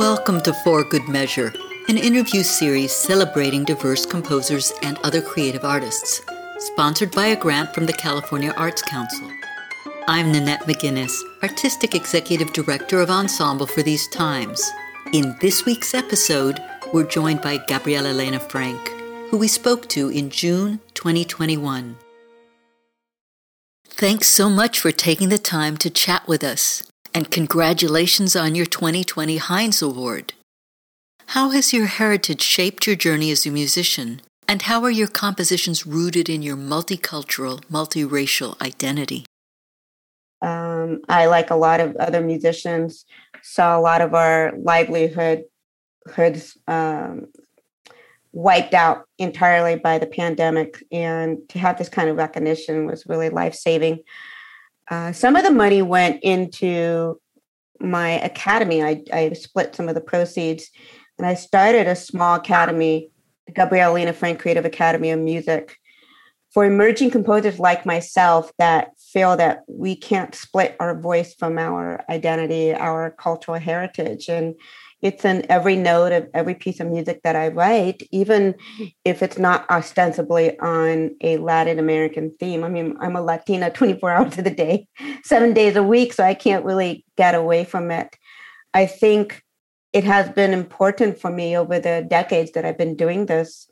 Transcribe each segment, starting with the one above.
Welcome to For Good Measure, an interview series celebrating diverse composers and other creative artists, sponsored by a grant from the California Arts Council. I'm Nanette McGuinness, Artistic Executive Director of Ensemble for These Times. In this week's episode, we're joined by Gabriela Lena Frank, who we spoke to in June 2021. Thanks so much for taking the time to chat with us, and congratulations on your 2020 Heinz Award. How has your heritage shaped your journey as a musician, and how are your compositions rooted in your multicultural, multiracial identity? Um, I, like a lot of other musicians, saw a lot of our livelihood hoods um, wiped out entirely by the pandemic. And to have this kind of recognition was really life saving. Uh, some of the money went into my academy. I, I split some of the proceeds and I started a small academy, the Gabriela Lena Frank Creative Academy of Music, for emerging composers like myself that feel that we can't split our voice from our identity, our cultural heritage. And it's in every note of every piece of music that I write, even if it's not ostensibly on a Latin American theme. I mean, I'm a Latina 24 hours of the day, seven days a week, so I can't really get away from it. I think it has been important for me over the decades that I've been doing this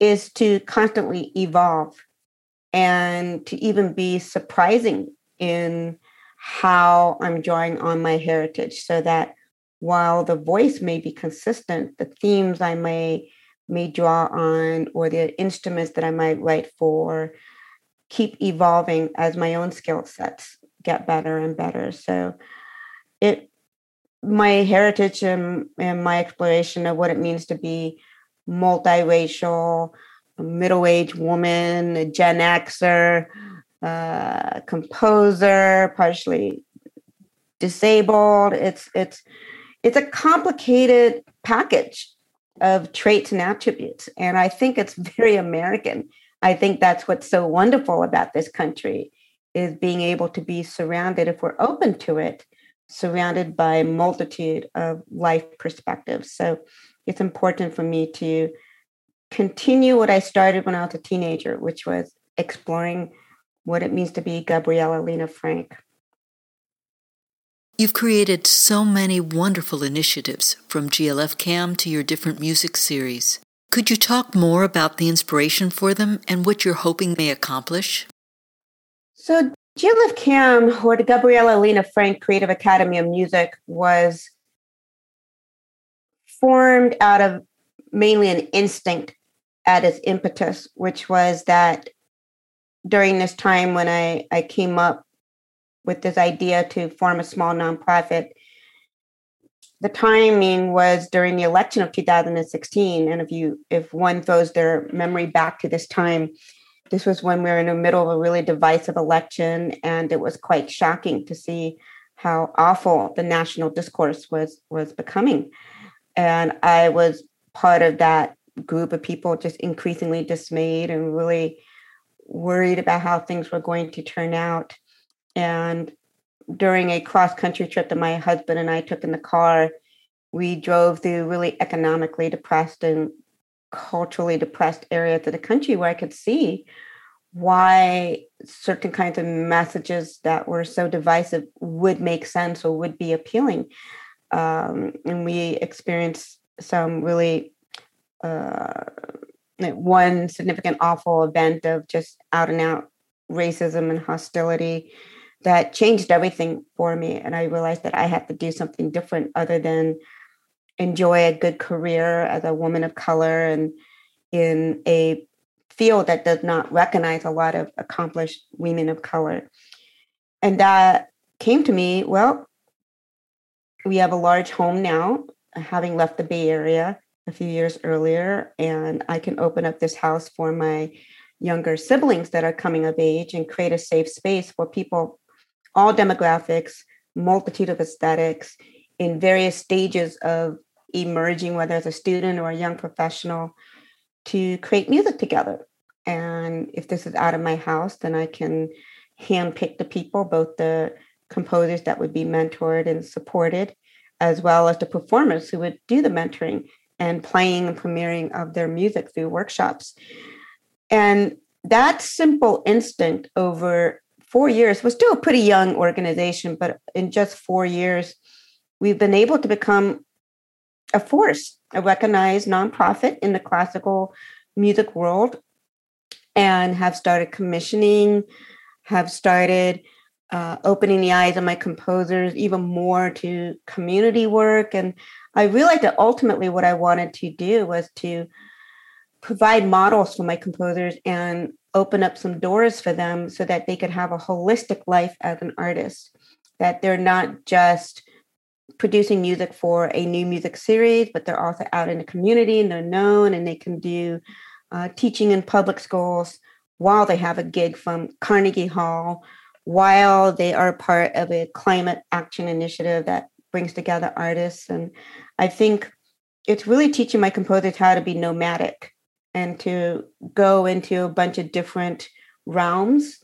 is to constantly evolve and to even be surprising in how I'm drawing on my heritage so that while the voice may be consistent, the themes I may may draw on or the instruments that I might write for keep evolving as my own skill sets get better and better. So it my heritage and, and my exploration of what it means to be multiracial, middle-aged woman, a Gen Xer, uh, composer, partially disabled. It's it's it's a complicated package of traits and attributes. And I think it's very American. I think that's what's so wonderful about this country is being able to be surrounded, if we're open to it, surrounded by a multitude of life perspectives. So it's important for me to continue what I started when I was a teenager, which was exploring what it means to be Gabriela Lena Frank. You've created so many wonderful initiatives, from GLF Cam to your different music series. Could you talk more about the inspiration for them and what you're hoping they accomplish? So, GLF Cam, or the Gabriela Lena Frank Creative Academy of Music, was formed out of mainly an instinct at its impetus, which was that during this time when I, I came up with this idea to form a small nonprofit. The timing was during the election of 2016, and if you if one throws their memory back to this time, this was when we were in the middle of a really divisive election, and it was quite shocking to see how awful the national discourse was was becoming. And I was part of that group of people just increasingly dismayed and really worried about how things were going to turn out. And during a cross country trip that my husband and I took in the car, we drove through really economically depressed and culturally depressed areas of the country where I could see why certain kinds of messages that were so divisive would make sense or would be appealing. Um, and we experienced some really uh, one significant awful event of just out and out racism and hostility that changed everything for me. And I realized that I had to do something different other than enjoy a good career as a woman of color and in a field that does not recognize a lot of accomplished women of color. And that came to me, well, we have a large home now, having left the Bay Area a few years earlier, and I can open up this house for my younger siblings that are coming of age and create a safe space for people all demographics, multitude of aesthetics in various stages of emerging, whether as a student or a young professional, to create music together. And if this is out of my house, then I can handpick the people, both the composers that would be mentored and supported, as well as the performers who would do the mentoring and playing and premiering of their music through workshops. And that simple instinct over four years was still a pretty young organization, but in just four years, we've been able to become a force, a recognized nonprofit in the classical music world, and have started commissioning, have started uh, opening the eyes of my composers even more to community work. And I realized that ultimately what I wanted to do was to provide models for my composers and open up some doors for them so that they could have a holistic life as an artist, that they're not just producing music for a new music series, but they're also out in the community and they're known and they can do uh, teaching in public schools while they have a gig from Carnegie Hall, while they are part of a climate action initiative that brings together artists. And I think it's really teaching my composers how to be nomadic and to go into a bunch of different realms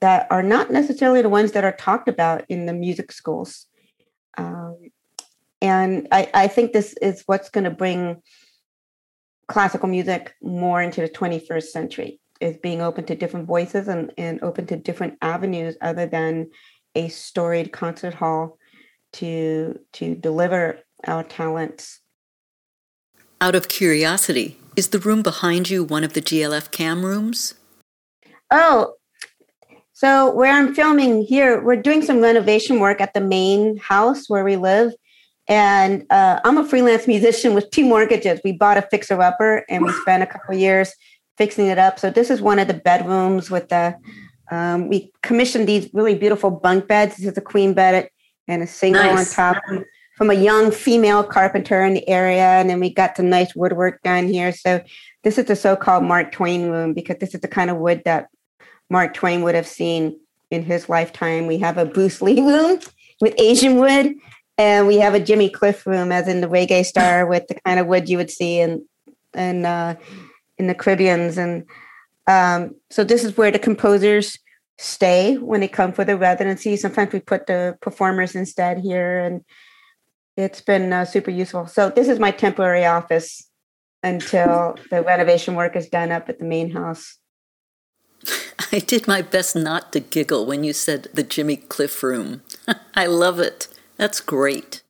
that are not necessarily the ones that are talked about in the music schools. Um, and I, I think this is what's going to bring classical music more into the 21st century is being open to different voices and, and open to different avenues other than a storied concert hall to to deliver our talents. Out of curiosity, is the room behind you one of the GLF cam rooms? Oh, so where I'm filming here, we're doing some renovation work at the main house where we live. And uh, I'm a freelance musician with two mortgages. We bought a fixer upper and we spent a couple years fixing it up. So this is one of the bedrooms with the um, we commissioned these really beautiful bunk beds. This is a queen bed and a single nice. on top from a young female carpenter in the area. And then we got some nice woodwork done here. So this is the so-called Mark Twain room because this is the kind of wood that Mark Twain would have seen in his lifetime. We have a Bruce Lee room with Asian wood, and we have a Jimmy Cliff room, as in the reggae star, with the kind of wood you would see in in uh, in the Caribbeans. And um, so this is where the composers stay when they come for the residency. Sometimes we put the performers instead here, and it's been uh, super useful. So this is my temporary office until the renovation work is done up at the main house. I did my best not to giggle when you said the Jimmy Cliff room. I love it. That's great.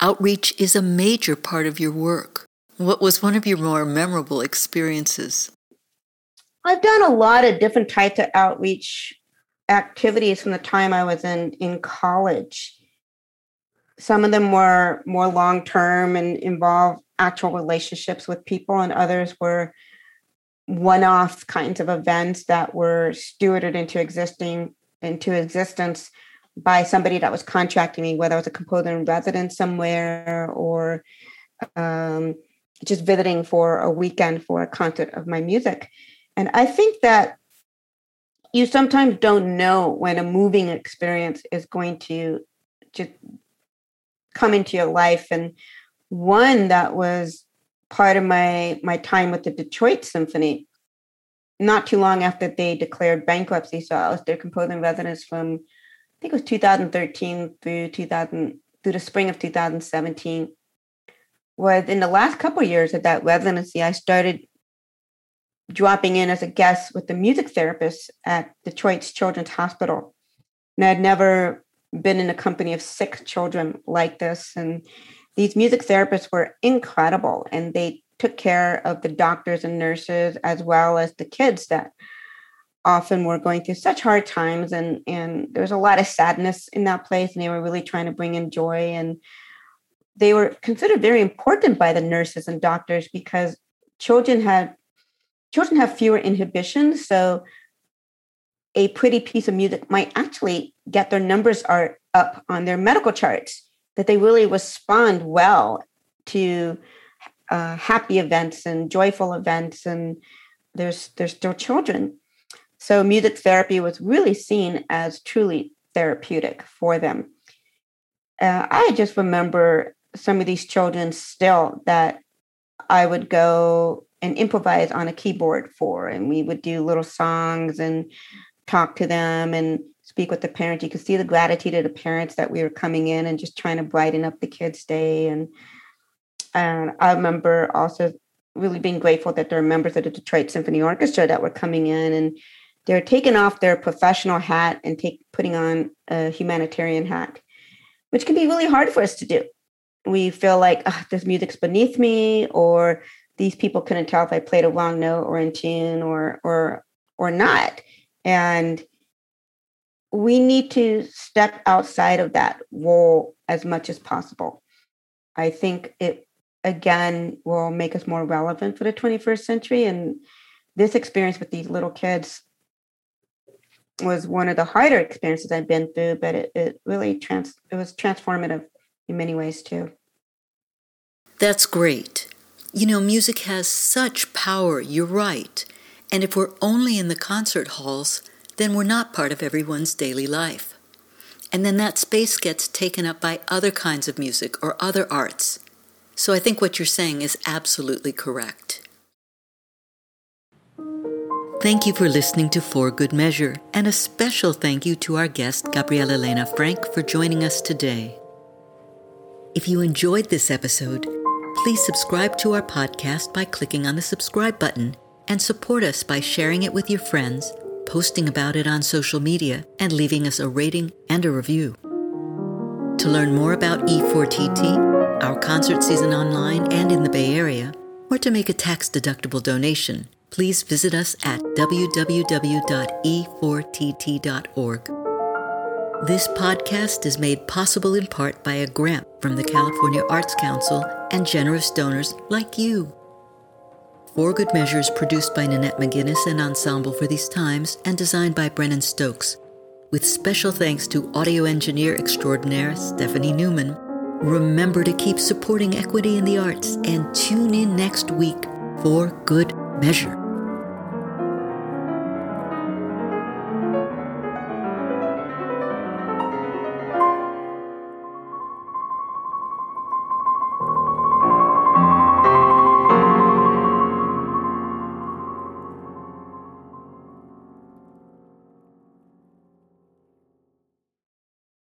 Outreach is a major part of your work. What was one of your more memorable experiences? I've done a lot of different types of outreach activities from the time I was in, in college. Some of them were more long term and involved actual relationships with people, and others were one off kinds of events that were stewarded into existing into existence by somebody that was contracting me, whether I was a composer in residence somewhere or um, just visiting for a weekend for a concert of my music. And I think that you sometimes don't know when a moving experience is going to just come into your life. And one that was part of my my time with the Detroit Symphony. Not too long after they declared bankruptcy, so I was their composing residence from I think it was 2013 through 2000 through the spring of 2017 was in the last couple years of that residency, I started dropping in as a guest with the music therapist at Detroit's Children's Hospital. And I'd never been in a company of six children like this. And these music therapists were incredible and they took care of the doctors and nurses as well as the kids that often were going through such hard times and and there was a lot of sadness in that place and they were really trying to bring in joy and they were considered very important by the nurses and doctors because children had children have fewer inhibitions so a pretty piece of music might actually get their numbers are up on their medical charts that they really respond well to uh, happy events and joyful events and there's there's still children. So music therapy was really seen as truly therapeutic for them. Uh, i just remember some of these children still that I would go and improvise on a keyboard for, and we would do little songs and talk to them. And speak with the parents. You could see the gratitude of the parents that we were coming in and just trying to brighten up the kids' day. And and I remember also really being grateful that there are members of the Detroit Symphony Orchestra that were coming in and they're taking off their professional hat and take putting on a humanitarian hat, which can be really hard for us to do. We feel like oh, this music's beneath me, or these people couldn't tell if I played a wrong note or in tune or or or not. And we need to step outside of that role as much as possible. I think it again will make us more relevant for the 21st century. And this experience with these little kids was one of the harder experiences I've been through, but it, it really trans it was transformative in many ways too. That's great. You know, music has such power, you're right. And if we're only in the concert halls, then we're not part of everyone's daily life. And then that space gets taken up by other kinds of music or other arts. So I think what you're saying is absolutely correct. Thank you for listening to For Good Measure, and a special thank you to our guest, Gabriela Lena Frank, for joining us today. If you enjoyed this episode, please subscribe to our podcast by clicking on the subscribe button and support us by sharing it with your friends posting about it on social media, and leaving us a rating and a review. To learn more about E4TT, our concert season online and in the Bay Area, or to make a tax deductible donation, please visit us at www.e4tt.org. This podcast is made possible in part by a grant from the California Arts Council and generous donors like you. For Good Measures produced by Nanette McGuinness and Ensemble for These Times and designed by Brennan Stokes. With special thanks to audio engineer extraordinaire Stephanie Neumann. Remember to keep supporting equity in the arts and tune in next week for Good Measure.